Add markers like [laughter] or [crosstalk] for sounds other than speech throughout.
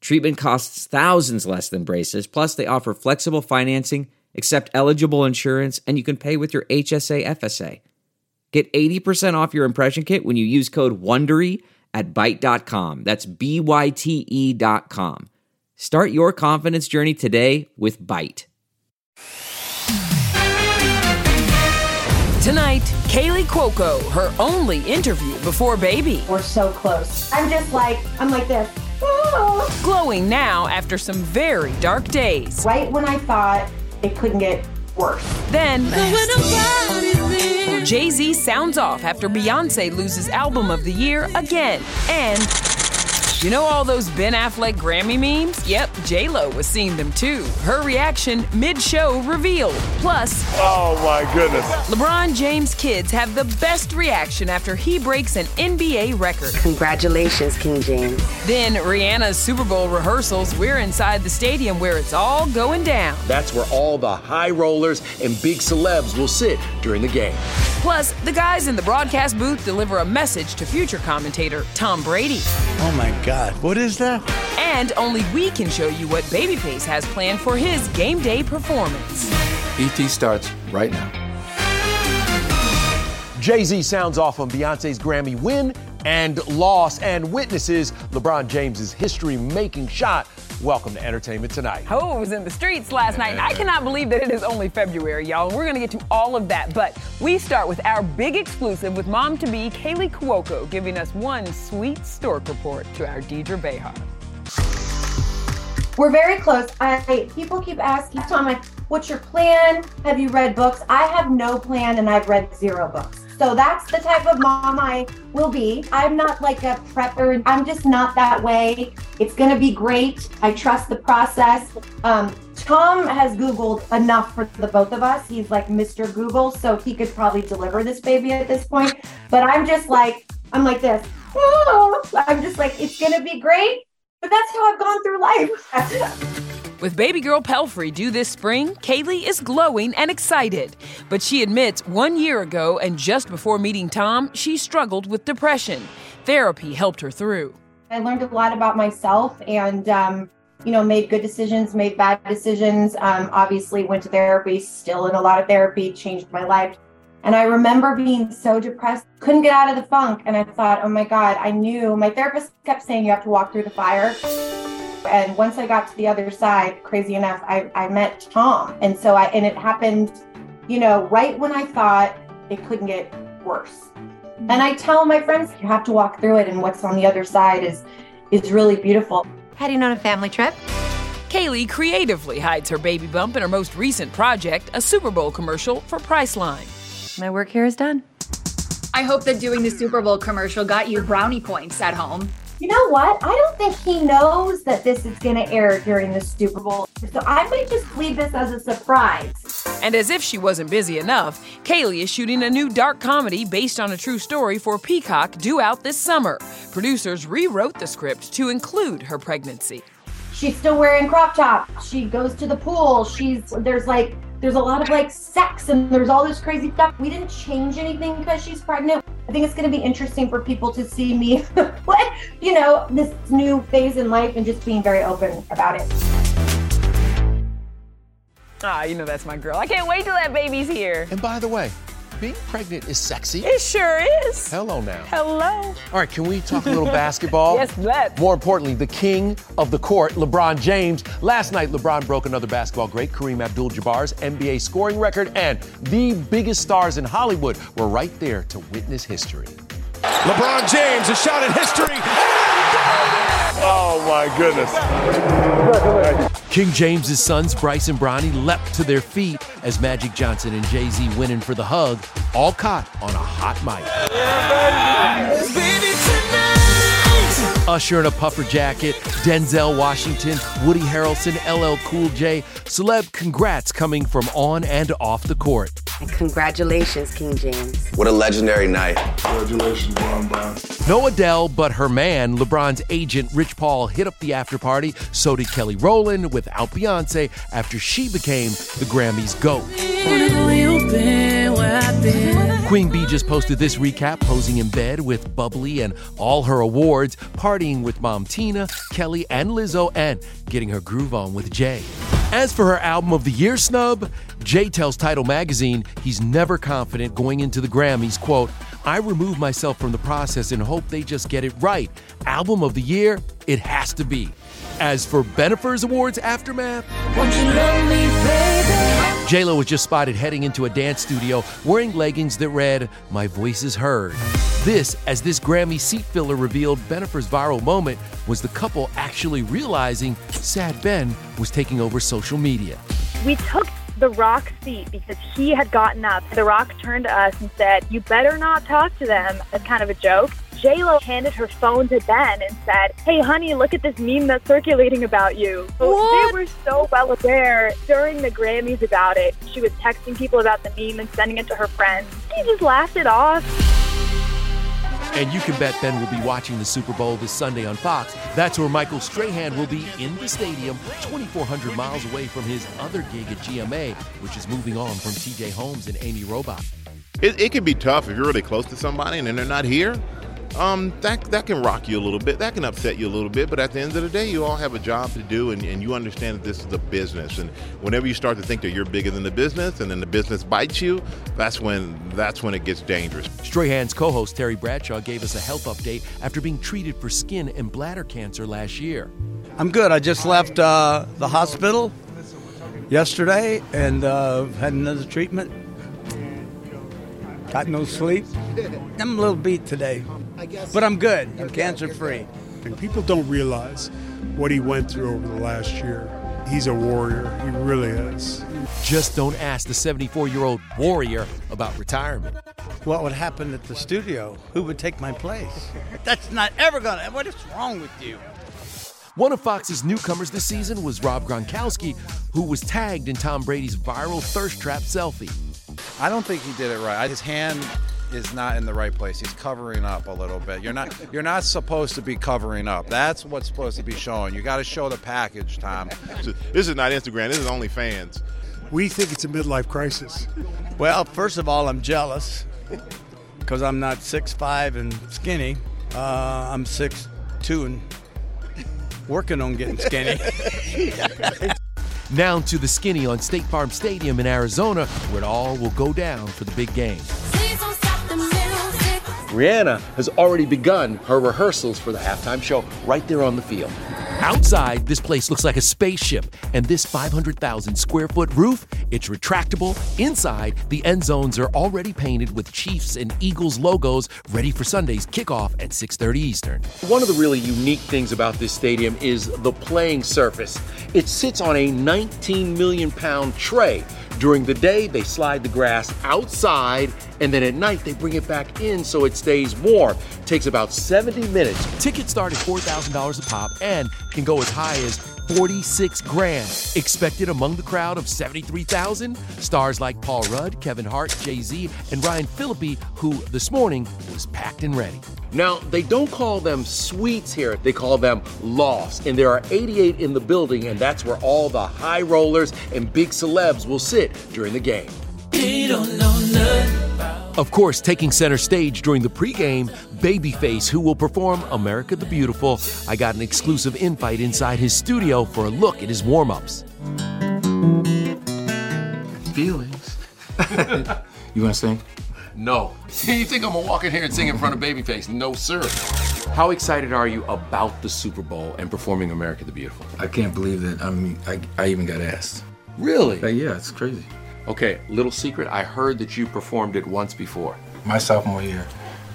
Treatment costs thousands less than braces, plus, they offer flexible financing, accept eligible insurance, and you can pay with your HSA FSA. Get 80% off your impression kit when you use code WONDERY at Byte.com. That's B Y T E dot com. Start your confidence journey today with Byte. Tonight, Kaley Cuoco, her only interview before baby. We're so close. I'm just like, I'm like this. [laughs] Glowing now after some very dark days. Right when I thought it couldn't get worse. Then, Jay Z sounds off after Beyonce loses Album of the Year again. And you know all those Ben Affleck Grammy memes? Yep, J Lo was seeing them too. Her reaction mid-show revealed. Plus, Oh my goodness. LeBron James' kids have the best reaction after he breaks an NBA record. Congratulations, King James. Then Rihanna's Super Bowl rehearsals. We're inside the stadium where it's all going down. That's where all the high rollers and big celebs will sit during the game. Plus, the guys in the broadcast booth deliver a message to future commentator Tom Brady. Oh my God, what is that? And only we can show you what Babyface has planned for his game day performance. ET starts right now. Jay Z sounds off on Beyonce's Grammy win and loss and witnesses LeBron James's history making shot. Welcome to Entertainment Tonight. Ho was in the streets last night, and I cannot believe that it is only February, y'all. And we're going to get to all of that. But we start with our big exclusive with mom to be Kaley Cuoco giving us one sweet stork report to our Deidre Behar. We're very close. I people keep asking Tom, like, what's your plan? Have you read books? I have no plan and I've read zero books. So that's the type of mom I will be. I'm not like a prepper. I'm just not that way. It's gonna be great. I trust the process. Um, Tom has Googled enough for the both of us. He's like Mr. Google, so he could probably deliver this baby at this point. But I'm just like, I'm like this. [laughs] I'm just like, it's gonna be great. But that's how I've gone through life. [laughs] With baby girl Pelfrey due this spring, Kaley is glowing and excited. But she admits one year ago and just before meeting Tom, she struggled with depression. Therapy helped her through. I learned a lot about myself and, um, you know, made good decisions, made bad decisions. Um, obviously, went to therapy, still in a lot of therapy, changed my life. And I remember being so depressed, couldn't get out of the funk. And I thought, oh my God, I knew my therapist kept saying you have to walk through the fire. And once I got to the other side, crazy enough, I, I met Tom. And so I, and it happened, you know, right when I thought it couldn't get worse. Mm-hmm. And I tell my friends, you have to walk through it. And what's on the other side is, is really beautiful. Heading on a family trip. Kaley creatively hides her baby bump in her most recent project, a Super Bowl commercial for Priceline. My work here is done. I hope that doing the Super Bowl commercial got you brownie points at home. You know what? I don't think he knows that this is going to air during the Super Bowl. So I might just leave this as a surprise. And as if she wasn't busy enough, Kaley is shooting a new dark comedy based on a true story for Peacock due out this summer. Producers rewrote the script to include her pregnancy. She's still wearing crop tops. She goes to the pool. She's there's like there's a lot of like sex and there's all this crazy stuff. We didn't change anything because she's pregnant. I think it's going to be interesting for people to see me, [laughs] what you know, this new phase in life and just being very open about it. Ah, you know that's my girl. I can't wait till that baby's here. And by the way, being pregnant is sexy. It sure is. Hello now. Hello. All right, can we talk a little [laughs] basketball? Yes, let's. More importantly, the king of the court, LeBron James. Last night, LeBron broke another basketball great, Kareem Abdul-Jabbar's NBA scoring record, and the biggest stars in Hollywood were right there to witness history. LeBron James, a shot at history. Oh my goodness. King James's sons, Bryce and Bronny, leapt to their feet as Magic Johnson and Jay Z went in for the hug, all caught on a hot mic. Usher in a puffer jacket, Denzel Washington, Woody Harrelson, LL Cool J. Celeb congrats coming from on and off the court. And [laughs] congratulations, King James. What a legendary night. Congratulations, Bron Brown. No Adele, but her man, LeBron's agent Rich Paul, hit up the after party. So did Kelly Rowland without Beyonce after she became the Grammys GOAT. Queen Bey just posted this recap, posing in bed with Bubbly and all her awards, partying with Mom Tina, Kelly, and Lizzo, and getting her groove on with Jay. As for her album of the year snub, Jay tells Tidal Magazine he's never confident going into the Grammys. Quote, I remove myself from the process and hope they just get it right. Album of the year, it has to be. As for Bennifer's Awards aftermath, J-Lo was just spotted heading into a dance studio wearing leggings that read, My voice is heard. This, as this Grammy seat filler revealed, Bennifer's viral moment was the couple actually realizing Sad Ben was taking over social media. We took the Rock seat because he had gotten up. The Rock turned to us and said, You better not talk to them, as kind of a joke. J-Lo handed her phone to Ben and said, Hey, honey, look at this meme that's circulating about you. So What? They were so well aware during the Grammys about it. She was texting people about the meme and sending it to her friends. He just laughed it off. And you can bet Ben will be watching the Super Bowl this Sunday on Fox. That's where Michael Strahan will be in the stadium, 2,400 miles away from his other gig at GMA, which is moving on from TJ Holmes and Amy Robach. It, it can be tough if you're really close to somebody and then they're not here. Um, that that can rock you a little bit. That can upset you a little bit. But at the end of the day, you all have a job to do, and, and you understand that this is a business. And whenever you start to think that you're bigger than the business, and then the business bites you, that's when that's when it gets dangerous. Strahan's co host Terry Bradshaw gave us a health update after being treated for skin and bladder cancer last year. I'm good. I just left uh, the hospital yesterday and uh, had another treatment. Got no sleep. I'm a little beat today, but I'm good. I'm cancer free. And people don't realize what he went through over the last year. He's a warrior. He really is. Just don't ask the 74 year old warrior about retirement. What would happen at the studio? Who would take my place? [laughs] That's not ever gonna. What is wrong with you? One of Fox's newcomers this season was Rob Gronkowski, who was tagged in Tom Brady's viral thirst trap selfie. I don't think he did it right. His hand is not in the right place. He's covering up a little bit. You're not you're not supposed to be covering up. That's what's supposed to be showing. You got to show the package, Tom. This is not Instagram. This is OnlyFans. We think it's a midlife crisis. Well, first of all, I'm jealous because I'm not six five and skinny. Uh, I'm six two and working on getting skinny. [laughs] Now to the skinny on State Farm Stadium in Arizona, where it all will go down for the big game. Rihanna has already begun her rehearsals for the halftime show right there on the field. Outside, this place looks like a spaceship, and this 500,000 square foot roof, it's retractable. Inside, the end zones are already painted with Chiefs and Eagles logos, ready for Sunday's kickoff at 6:30 Eastern. One of the really unique things about this stadium is the playing surface. It sits on a 19 million pound tray. During the day, they slide the grass outside, and then at night, they bring it back in so it stays warm. takes about 70 minutes. Tickets start at $4,000 a pop and can go as high as 46 grand. Expected among the crowd of 73,000, stars like Paul Rudd, Kevin Hart, Jay Z, and Ryan Phillippe, who this morning was packed and ready. Now, they don't call them suites here, they call them lofts. And there are 88 in the building, and that's where all the high rollers and big celebs will sit during the game. Of course, taking center stage during the pregame, Babyface, who will perform America the Beautiful. I got an exclusive invite inside his studio for a look at his warm ups. Feelings. [laughs] you want to sing? No. [laughs] you think I'm gonna walk in here and sing in front of Babyface? No, sir. How excited are you about the Super Bowl and performing America the Beautiful? I can't believe that I mean I, I even got asked. Really? Uh, yeah, it's crazy. Okay, little secret. I heard that you performed it once before. My sophomore year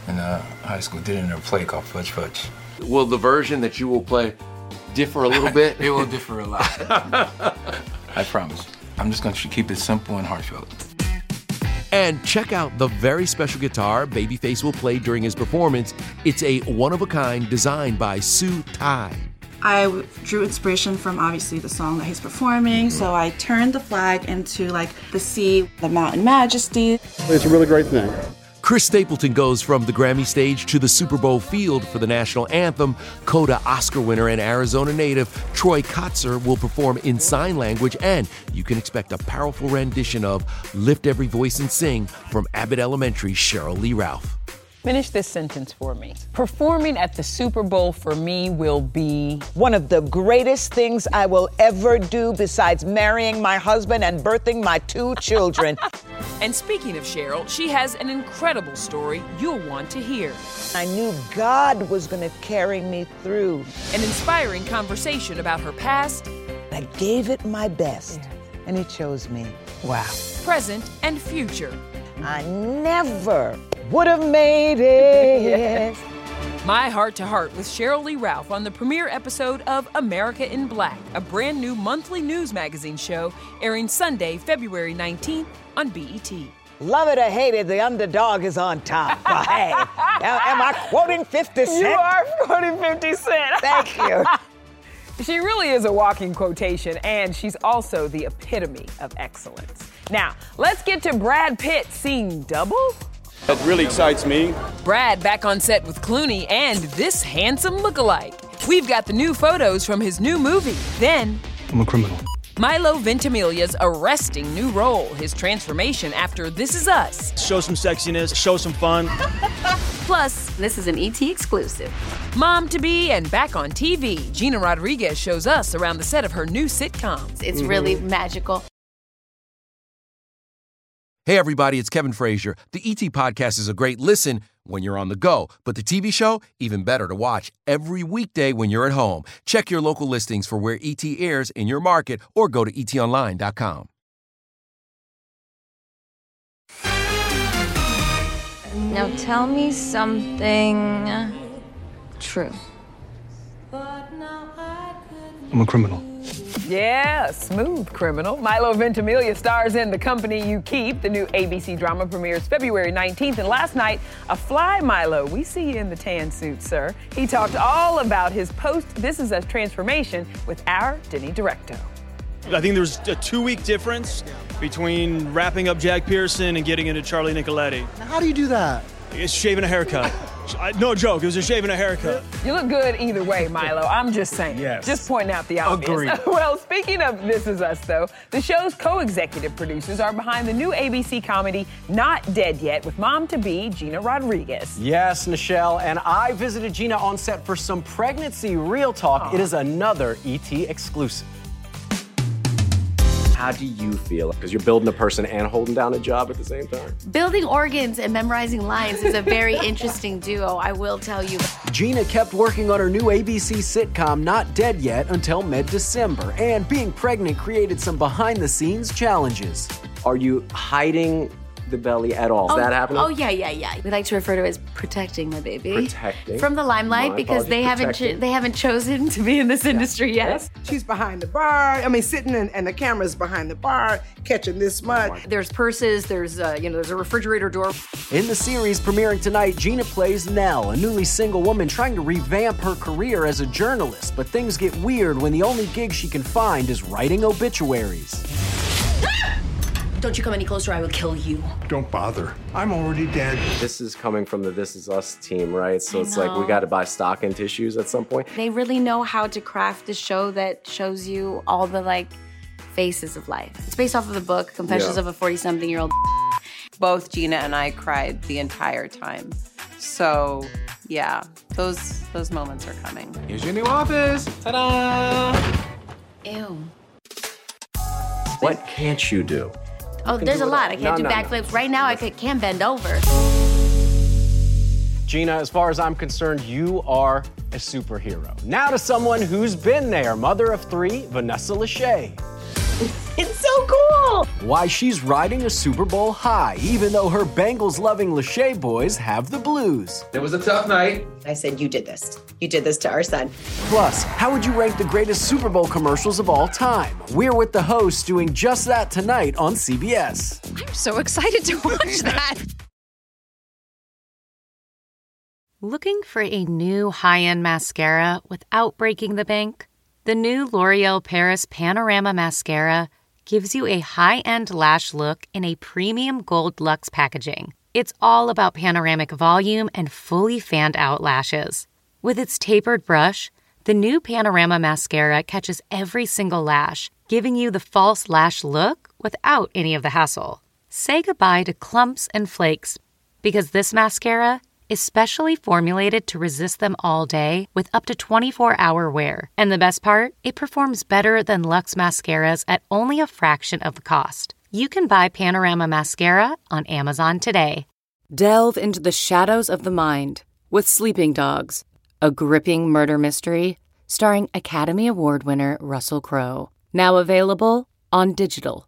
in uh, high school, did it in a play called Fudge Fudge. Will the version that you will play differ a little bit? [laughs] it will differ a lot. [laughs] I promise. I'm just going to keep it simple and heartfelt. And check out the very special guitar Babyface will play during his performance. It's a one of a kind designed by Sue Tai. I drew inspiration from obviously the song that he's performing, so I turned the flag into like the sea, the mountain majesty. It's a really great thing. Chris Stapleton goes from the Grammy stage to the Super Bowl field for the national anthem. Coda Oscar winner and Arizona native Troy Kotsur will perform in sign language, and you can expect a powerful rendition of Lift Every Voice and Sing from Abbott Elementary Sheryl Lee Ralph. Finish this sentence for me. Performing at the Super Bowl for me will be one of the greatest things I will ever do besides marrying my husband and birthing my two children. [laughs] and speaking of Sheryl, she has an incredible story you'll want to hear. I knew God was going to carry me through. An inspiring conversation about her past. I gave it my best, and He chose me. Wow. Present and future. I never would have made it. [laughs] My Heart to Heart with Sheryl Lee Ralph on the premiere episode of America in Black, a brand new monthly news magazine show airing Sunday, February 19th on BET. Love it or hate it, the underdog is on top. But hey, [laughs] am I quoting 50 Cent? You are quoting 50 Cent. [laughs] Thank you. She really is a walking quotation, and she's also the epitome of excellence. Now, let's get to Brad Pitt seeing double. That really excites me. Brad back on set with Clooney and this handsome look-alike. We've got the new photos from his new movie. Then, I'm a criminal. Milo Ventimiglia's arresting new role, his transformation after This Is Us. Show some sexiness, show some fun. [laughs] Plus, this is an ET exclusive. Mom to be and back on TV, Gina Rodriguez shows us around the set of her new sitcom. It's mm-hmm. really magical. Hey, everybody, it's Kevin Frazier. The ET Podcast is a great listen when you're on the go, but the TV show, even better to watch every weekday when you're at home. Check your local listings for where ET airs in your market or go to etonline.com. Now tell me something true. I'm a criminal. Yeah, smooth criminal. Milo Ventimiglia stars in The Company You Keep. The new ABC drama premieres February 19th. And last night, a fly Milo. We see you in the tan suit, sir. He talked all about his post This Is a Transformation with our Denny Directo. I think there's a two week difference between wrapping up Jack Pearson and getting into Charlie Nicoletti. Now, how do you do that? It's shaving a haircut. [laughs] no joke. It was a shave and a haircut. You look good either way, Milo. I'm just saying. Yes. Just pointing out the obvious. Agreed. [laughs] well, speaking of This Is Us, though, the show's co-executive producers are behind the new ABC comedy Not Dead Yet with mom to be Gina Rodriguez. Yes, Nischelle, and I visited Gina on set for some pregnancy real talk. Aww. It is another ET exclusive. How do you feel? Because you're building a person and holding down a job at the same time. Building organs and memorizing lines is a very [laughs] interesting duo, I will tell you. Gina kept working on her new ABC sitcom Not Dead Yet until mid December, and being pregnant created some behind the scenes challenges. Are you hiding the belly at all? Is oh, that happening? Oh yeah, yeah, yeah. We like to refer to it as protecting the baby. Protecting from the limelight My because they apologies, haven't cho- they haven't chosen to be in this industry yet. She's behind the bar. I mean, sitting and, and the camera's behind the bar, catching this much. There's purses. There's uh, you know there's a refrigerator door. In the series premiering tonight, Gina plays Nell, a newly single woman trying to revamp her career as a journalist. But things get weird when the only gig she can find is writing obituaries. Don't you come any closer, I will kill you. Don't bother. I'm already dead. This is coming from the This Is Us team, right? So I it's like we got to buy stock in tissues at some point. They really know how to craft a show that shows you all the like faces of life. It's based off of the book Confessions Yeah. of a 40 something year old. [laughs] Both Gina and I cried the entire time. So, yeah, those those moments are coming. Here's your new office. Ta-da! Ew. What can't you do? Oh, there's a lot. I can't No, do no, no. backflips. Right now, I could, can bend over. Gina, as far as I'm concerned, you are a superhero. Now to someone who's been there, mother of three, Vanessa Lachey. [laughs] It's so cool. Why she's riding a Super Bowl high, even though her Bengals loving Lachey boys have the blues. It was a tough night. I said, You did this. You did this to our son. Plus, how would you rank the greatest Super Bowl commercials of all time? We're with the hosts doing just that tonight on CBS. I'm so excited to watch [laughs] that. Looking for a new high end mascara without breaking the bank? The new L'Oreal Paris Panorama Mascara gives you a high end lash look in a premium gold luxe packaging. It's all about panoramic volume and fully fanned out lashes. With its tapered brush, the new Panorama Mascara catches every single lash, giving you the false lash look without any of the hassle. Say goodbye to clumps and flakes because this mascara is specially formulated to resist them all day with up to 24 hour wear. And the best part, it performs better than Luxe mascaras at only a fraction of the cost. You can buy Panorama Mascara on Amazon today. Delve into the shadows of the mind with Sleeping Dogs, a gripping murder mystery starring Academy Award winner Russell Crowe. Now available on digital.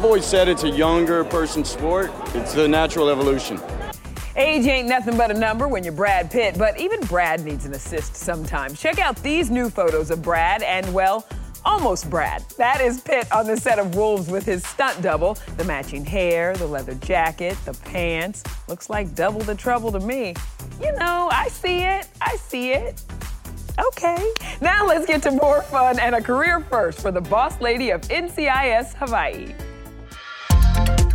I've always said it's a younger person's sport. It's the natural evolution. Age ain't nothing but a number when you're Brad Pitt, but even Brad needs an assist sometimes. Check out these new photos of Brad and, well, almost Brad. That is Pitt on the set of Wolves with his stunt double. The matching hair, the leather jacket, the pants. Looks like double the trouble to me. You know, I see it. I see it. Okay. Now let's get to more fun and a career first for the boss lady of NCIS Hawaii.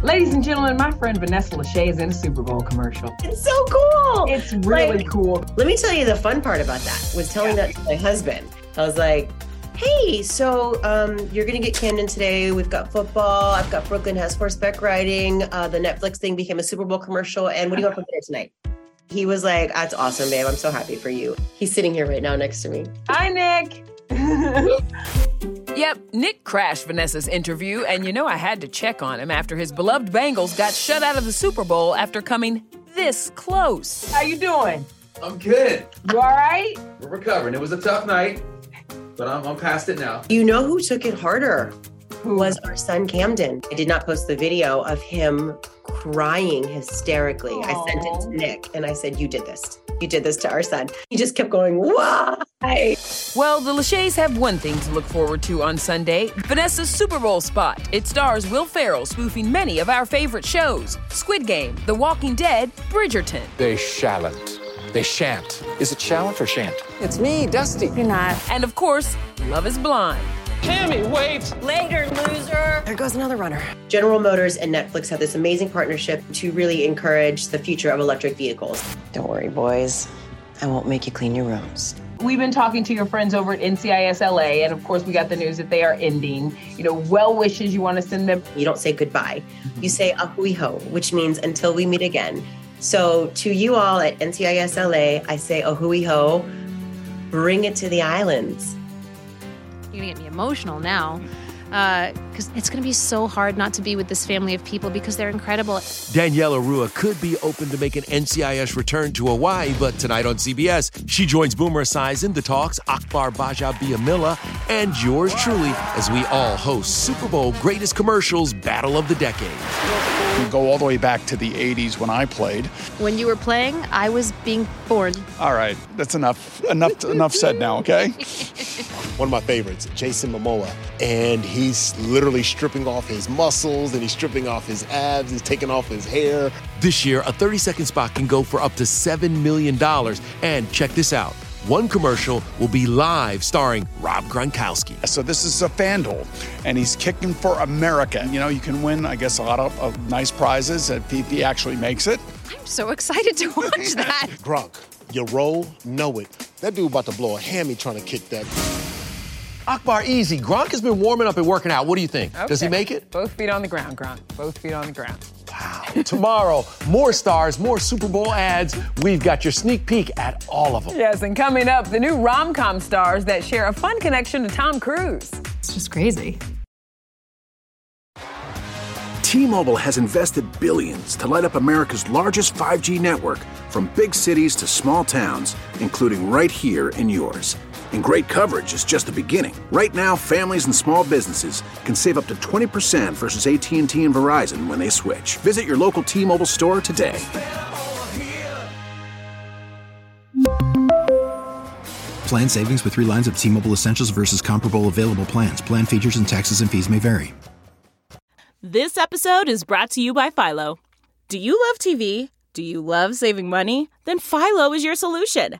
Ladies and gentlemen, my friend Vanessa Lachey is in a Super Bowl commercial. It's so cool. It's really Like, cool. Let me tell you the fun part about that was telling that to my husband. I was like, hey, so um, you're going to get Camden today. We've got football. I've got Brooklyn has horseback riding. Uh, the Netflix thing became a Super Bowl commercial. And what do you want for dinner tonight? He was like, that's awesome, babe. I'm so happy for you. He's sitting here right now next to me. Hi, Nick. [laughs] Yep, Nick crashed Vanessa's interview, and you know I had to check on him after his beloved Bengals got shut out of the Super Bowl after coming this close. How you doing? I'm good. You all right? We're recovering. It was a tough night, but I'm, I'm past it now. You know who took it harder? Was our son Camden. I did not post the video of him crying hysterically. I sent it to Nick and I said, You did this. You did this to our son. He just kept going, Why? Well, the Lachey's have one thing to look forward to on Sunday Vanessa's Super Bowl spot. It stars Will Ferrell spoofing many of our favorite shows Squid Game, The Walking Dead, Bridgerton. They shallant. They shan't. Is it shallant or shan't? It's me, Dusty. You're not. And of course, Love is Blind. Hammy, wait! Later, loser. There goes another runner. General Motors and Netflix have this amazing partnership to really encourage the future of electric vehicles. Don't worry, boys. I won't make you clean your rooms. We've been talking to your friends over at NCIS LA, and of course, we got the news that they are ending. You know, well wishes you want to send them. You don't say goodbye. You say ahui ho, which means until we meet again. So to you all at NCIS LA, I say ahui ho, bring it to the islands. You're gonna get me emotional now. Uh, because it's gonna be so hard not to be with this family of people because they're incredible. Daniela Ruah could be open to make an NCIS return to Hawaii, but tonight on CBS, she joins Boomer Esiason, the talks, Akbar Gbaja-Biamila, and yours truly as we all host Super Bowl Greatest Commercials Battle of the Decade. We go all the way back to the 80s when I played. When you were playing, I was being born. All right, that's enough. Enough. enough said now. Okay. [laughs] One of my favorites, Jason Momoa, and he's literally stripping off his muscles and he's stripping off his abs. He's taking off his hair. This year, a 30 second spot can go for up to $7 million. And check this out. One commercial will be live starring Rob Gronkowski. So this is a FanDuel, and he's kicking for America. You know, you can win, I guess, a lot of, of nice prizes if he, if he actually makes it. I'm so excited to watch [laughs] that. Gronk, your role, know it. That dude about to blow a hammy trying to kick that. Akbar, easy. Gronk has been warming up and working out. What do you think? Does he make it? Both feet on the ground, Gronk. Both feet on the ground. Tomorrow, more stars, more Super Bowl ads. We've got your sneak peek at all of them. Yes, and coming up, the new rom com stars that share a fun connection to Tom Cruise. It's just crazy. T-Mobile has invested billions to light up America's largest 5G network from big cities to small towns, including right here in yours. And great coverage is just the beginning. Right now, families and small businesses can save up to 20% versus AT&T and Verizon when they switch. Visit your local T-Mobile store today. Plan savings with three lines of T Mobile Essentials versus comparable available plans. Plan features and taxes and fees may vary. This episode is brought to you by Philo. Do you love TV? Do you love saving money? Then Philo is your solution.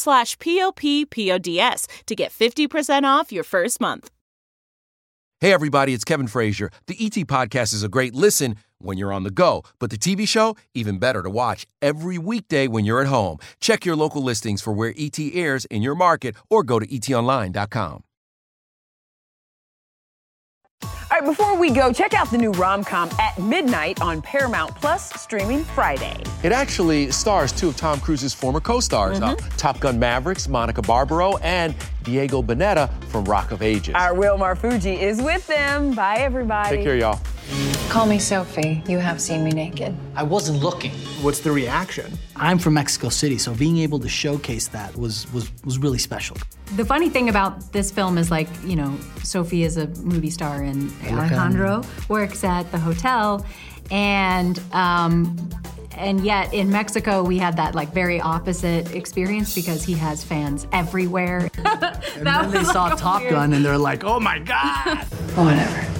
slash p-o-p-p-o-d-s to get 50% off your first month. Hey, everybody, it's Kevin Frazier. The ET Podcast is a great listen when you're on the go, but the TV show, even better to watch every weekday when you're at home. Check your local listings for where ET airs in your market or go to etonline.com. All right, before we go, check out the new rom com at midnight on Paramount Plus, streaming Friday. It actually stars two of Tom Cruise's former co stars uh, Top Gun Mavericks, Monica Barbaro, and Diego Boneta from Rock of Ages. Our Will Marfuggi is with them. Bye, everybody. Take care, y'all. Call me Sophie. You have seen me naked. I wasn't looking. What's the reaction? I'm from Mexico City, so being able to showcase that was was was really special. The funny thing about this film is like, you know, Sophie is a movie star and Alejandro works at the hotel and um and yet in Mexico we had that like very opposite experience because he has fans everywhere. [laughs] And then they saw Top Gun and they're like, "Oh my god!" [laughs] Whatever.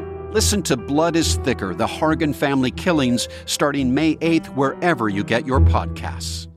Listen to Blood is Thicker The Hargan Family Killings starting May 8th, wherever you get your podcasts.